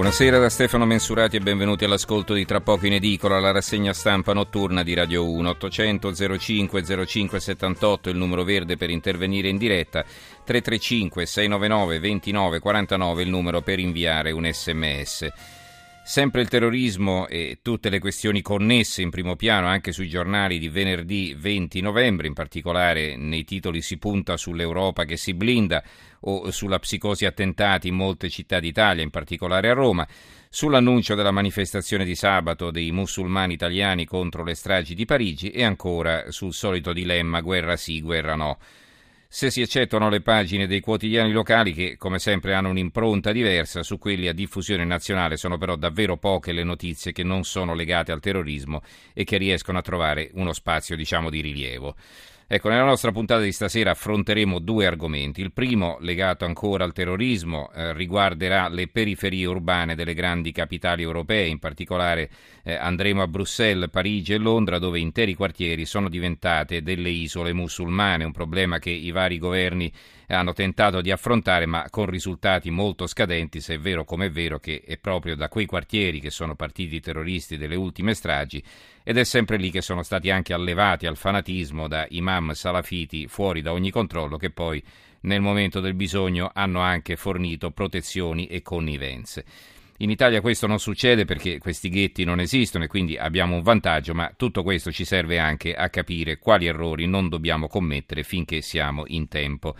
Buonasera da Stefano Mensurati e benvenuti all'ascolto di Tra poco in edicola, la rassegna stampa notturna di Radio 1. 800 05 05 78 il numero verde per intervenire in diretta, 335 699 29 49 il numero per inviare un sms. Sempre il terrorismo e tutte le questioni connesse in primo piano anche sui giornali di venerdì 20 novembre, in particolare nei titoli si punta sull'Europa che si blinda o sulla psicosi attentati in molte città d'Italia, in particolare a Roma, sull'annuncio della manifestazione di sabato dei musulmani italiani contro le stragi di Parigi e ancora sul solito dilemma guerra sì, guerra no se si eccettuano le pagine dei quotidiani locali che come sempre hanno un'impronta diversa, su quelli a diffusione nazionale sono però davvero poche le notizie che non sono legate al terrorismo e che riescono a trovare uno spazio diciamo di rilievo. Ecco, nella nostra puntata di stasera affronteremo due argomenti. Il primo, legato ancora al terrorismo, eh, riguarderà le periferie urbane delle grandi capitali europee, in particolare eh, andremo a Bruxelles, Parigi e Londra, dove interi quartieri sono diventate delle isole musulmane, un problema che i vari governi hanno tentato di affrontare, ma con risultati molto scadenti, se è vero come è vero che è proprio da quei quartieri che sono partiti i terroristi delle ultime stragi ed è sempre lì che sono stati anche allevati al fanatismo da imam salafiti fuori da ogni controllo che poi nel momento del bisogno hanno anche fornito protezioni e connivenze. In Italia questo non succede perché questi ghetti non esistono e quindi abbiamo un vantaggio, ma tutto questo ci serve anche a capire quali errori non dobbiamo commettere finché siamo in tempo.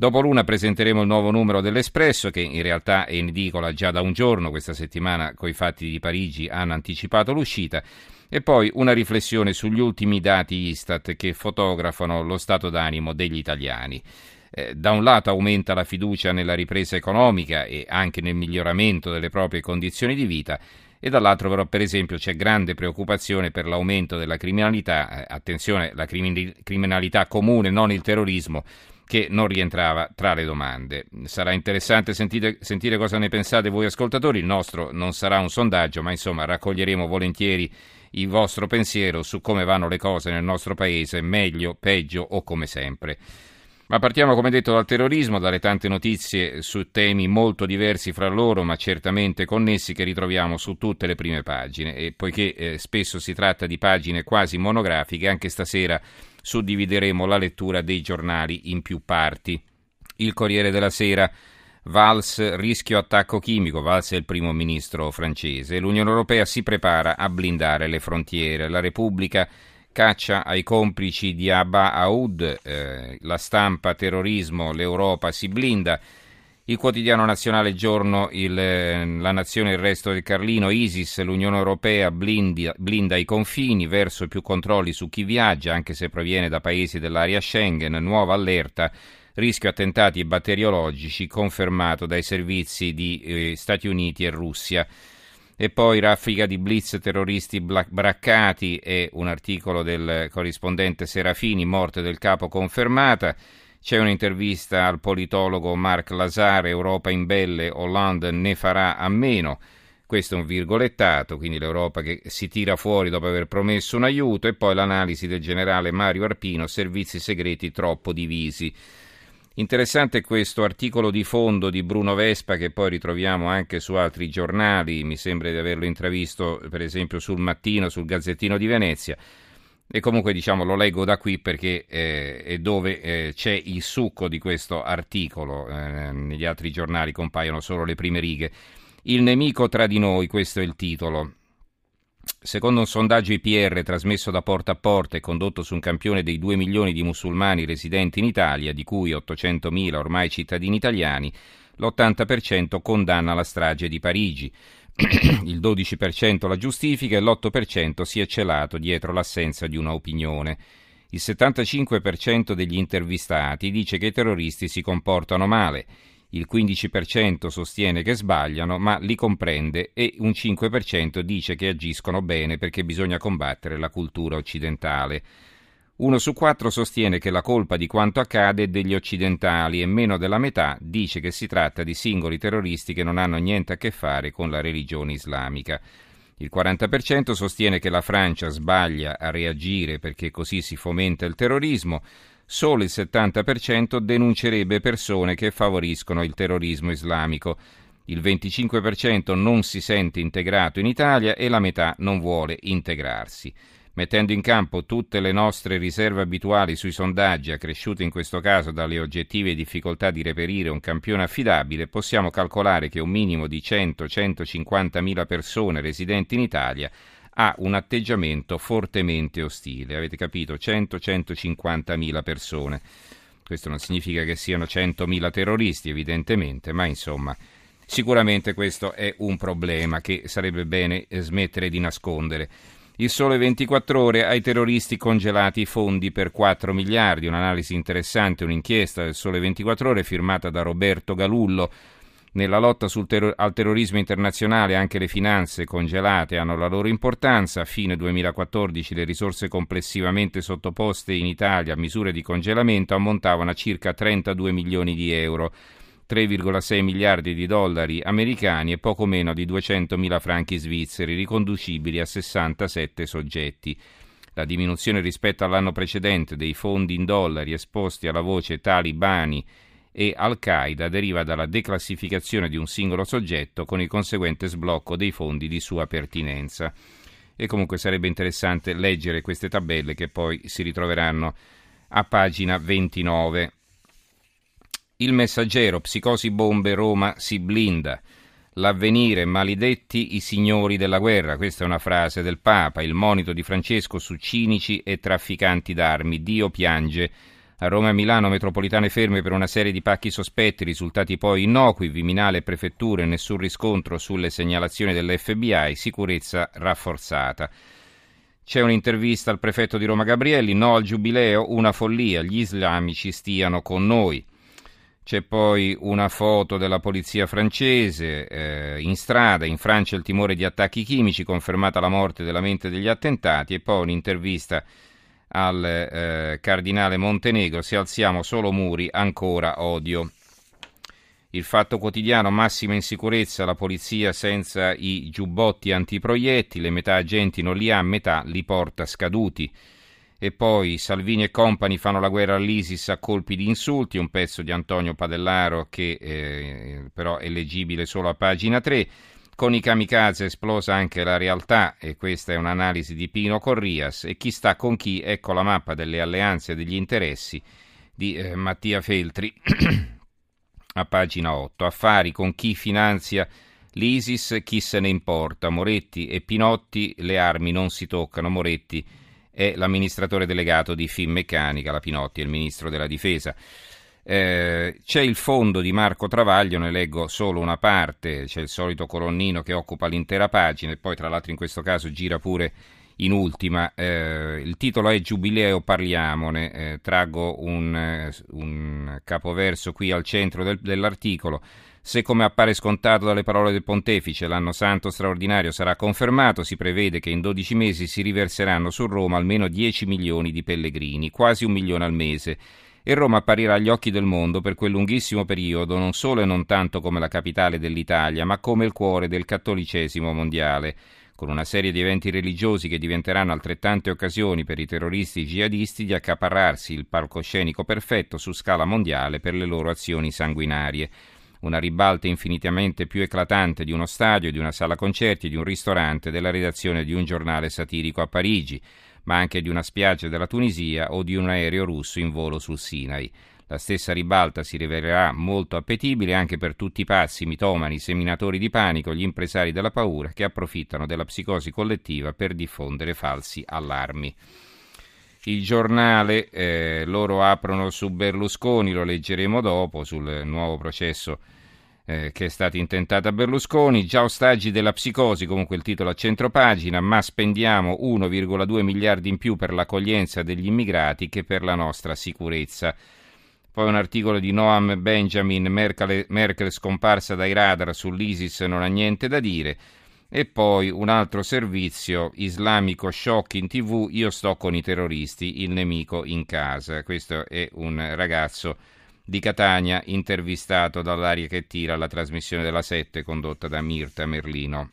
Dopo l'una presenteremo il nuovo numero dell'Espresso che in realtà è in edicola già da un giorno, questa settimana coi fatti di Parigi hanno anticipato l'uscita. E poi una riflessione sugli ultimi dati Istat che fotografano lo stato d'animo degli italiani. Eh, da un lato aumenta la fiducia nella ripresa economica e anche nel miglioramento delle proprie condizioni di vita e dall'altro però per esempio c'è grande preoccupazione per l'aumento della criminalità, eh, attenzione la criminalità comune, non il terrorismo, che non rientrava tra le domande. Sarà interessante sentire, sentire, cosa ne pensate voi ascoltatori, il nostro non sarà un sondaggio, ma insomma raccoglieremo volentieri il vostro pensiero su come vanno le cose nel nostro paese, meglio, peggio o come sempre. Ma partiamo, come detto, dal terrorismo, dalle tante notizie su temi molto diversi fra loro, ma certamente connessi, che ritroviamo su tutte le prime pagine. E poiché eh, spesso si tratta di pagine quasi monografiche, anche stasera suddivideremo la lettura dei giornali in più parti. Il Corriere della Sera. Valls rischio attacco chimico, Valls è il primo ministro francese, l'Unione Europea si prepara a blindare le frontiere, la Repubblica caccia ai complici di Abba Aoud, eh, la stampa terrorismo, l'Europa si blinda, il quotidiano nazionale Giorno, il, la nazione il resto del Carlino, ISIS, l'Unione Europea blinda, blinda i confini verso più controlli su chi viaggia, anche se proviene da paesi dell'area Schengen, nuova allerta, rischio attentati batteriologici confermato dai servizi di eh, Stati Uniti e Russia. E poi raffica di blitz terroristi braccati e un articolo del corrispondente Serafini, morte del capo confermata. C'è un'intervista al politologo Marc Lazare, Europa in belle, Hollande ne farà a meno. Questo è un virgolettato, quindi l'Europa che si tira fuori dopo aver promesso un aiuto e poi l'analisi del generale Mario Arpino, servizi segreti troppo divisi. Interessante questo articolo di fondo di Bruno Vespa che poi ritroviamo anche su altri giornali, mi sembra di averlo intravisto per esempio sul Mattino, sul Gazzettino di Venezia e comunque diciamo lo leggo da qui perché eh, è dove eh, c'è il succo di questo articolo, eh, negli altri giornali compaiono solo le prime righe. Il nemico tra di noi, questo è il titolo. Secondo un sondaggio IPR trasmesso da Porta a Porta e condotto su un campione dei 2 milioni di musulmani residenti in Italia, di cui 800.000 ormai cittadini italiani, l'80% condanna la strage di Parigi il 12% la giustifica e l'8% si è celato dietro l'assenza di una opinione. Il 75% degli intervistati dice che i terroristi si comportano male, il 15% sostiene che sbagliano, ma li comprende e un 5% dice che agiscono bene perché bisogna combattere la cultura occidentale. Uno su quattro sostiene che la colpa di quanto accade è degli occidentali e meno della metà dice che si tratta di singoli terroristi che non hanno niente a che fare con la religione islamica. Il 40% sostiene che la Francia sbaglia a reagire perché così si fomenta il terrorismo, solo il 70% denuncerebbe persone che favoriscono il terrorismo islamico. Il 25% non si sente integrato in Italia e la metà non vuole integrarsi. Mettendo in campo tutte le nostre riserve abituali sui sondaggi, accresciute in questo caso dalle oggettive difficoltà di reperire un campione affidabile, possiamo calcolare che un minimo di 100-150 mila persone residenti in Italia ha un atteggiamento fortemente ostile. Avete capito? 100-150 mila persone. Questo non significa che siano 100 mila terroristi, evidentemente, ma insomma, sicuramente questo è un problema che sarebbe bene smettere di nascondere. Il Sole 24 Ore ai terroristi congelati i fondi per 4 miliardi, un'analisi interessante, un'inchiesta del Sole 24 Ore firmata da Roberto Galullo. Nella lotta terro- al terrorismo internazionale anche le finanze congelate hanno la loro importanza. A fine 2014 le risorse complessivamente sottoposte in Italia a misure di congelamento ammontavano a circa 32 milioni di euro. 3,6 miliardi di dollari americani e poco meno di 200 mila franchi svizzeri, riconducibili a 67 soggetti. La diminuzione rispetto all'anno precedente dei fondi in dollari esposti alla voce talibani e Al-Qaeda deriva dalla declassificazione di un singolo soggetto con il conseguente sblocco dei fondi di sua pertinenza. E comunque sarebbe interessante leggere queste tabelle che poi si ritroveranno a pagina 29. Il messaggero, psicosi bombe, Roma si blinda. L'avvenire, maledetti i signori della guerra, questa è una frase del Papa, il monito di Francesco su cinici e trafficanti d'armi. Dio piange. A Roma e Milano metropolitane ferme per una serie di pacchi sospetti, risultati poi innocui, Viminale e prefetture, nessun riscontro sulle segnalazioni dell'FBI, sicurezza rafforzata. C'è un'intervista al prefetto di Roma Gabrielli, no al giubileo, una follia, gli islamici stiano con noi. C'è poi una foto della polizia francese eh, in strada, in Francia il timore di attacchi chimici, confermata la morte della mente degli attentati e poi un'intervista al eh, cardinale Montenegro, se alziamo solo muri ancora odio. Il fatto quotidiano, massima insicurezza, la polizia senza i giubbotti antiproiettili, metà agenti non li ha, metà li porta scaduti e poi Salvini e compagni fanno la guerra all'ISIS a colpi di insulti, un pezzo di Antonio Padellaro che eh, però è leggibile solo a pagina 3. Con i kamikaze esplosa anche la realtà e questa è un'analisi di Pino Corrias e chi sta con chi, ecco la mappa delle alleanze e degli interessi di eh, Mattia Feltri a pagina 8. Affari con chi finanzia l'ISIS, chi se ne importa. Moretti e Pinotti, le armi non si toccano. Moretti è l'amministratore delegato di Finmeccanica, la Pinotti è il ministro della difesa. Eh, c'è il fondo di Marco Travaglio, ne leggo solo una parte, c'è il solito colonnino che occupa l'intera pagina e poi tra l'altro in questo caso gira pure in ultima. Eh, il titolo è Giubileo parliamone, eh, traggo un, eh, un, capoverso qui al centro del, dell'articolo. Se come appare scontato dalle parole del pontefice l'anno santo straordinario sarà confermato, si prevede che in 12 mesi si riverseranno su Roma almeno 10 milioni di pellegrini, quasi un milione al mese, e Roma apparirà agli occhi del mondo per quel lunghissimo periodo non solo e non tanto come la capitale dell'Italia, ma come il cuore del cattolicesimo mondiale con una serie di eventi religiosi che diventeranno altrettante occasioni per i terroristi jihadisti di accaparrarsi il palcoscenico perfetto su scala mondiale per le loro azioni sanguinarie una ribalta infinitamente più eclatante di uno stadio, di una sala concerti, di un ristorante, della redazione di un giornale satirico a Parigi, ma anche di una spiaggia della Tunisia o di un aereo russo in volo sul Sinai. La stessa ribalta si rivelerà molto appetibile anche per tutti i pazzi, mitomani, seminatori di panico, gli impresari della paura che approfittano della psicosi collettiva per diffondere falsi allarmi. Il giornale, eh, loro aprono su Berlusconi, lo leggeremo dopo, sul nuovo processo eh, che è stata intentata a Berlusconi, già ostaggi della psicosi, comunque il titolo a centropagina, ma spendiamo 1,2 miliardi in più per l'accoglienza degli immigrati che per la nostra sicurezza. Poi un articolo di Noam Benjamin, Merkel, Merkel scomparsa dai radar sull'ISIS non ha niente da dire. E poi un altro servizio islamico shock in tv, io sto con i terroristi, il nemico in casa. Questo è un ragazzo di Catania intervistato dall'aria che tira alla trasmissione della 7 condotta da Mirta Merlino.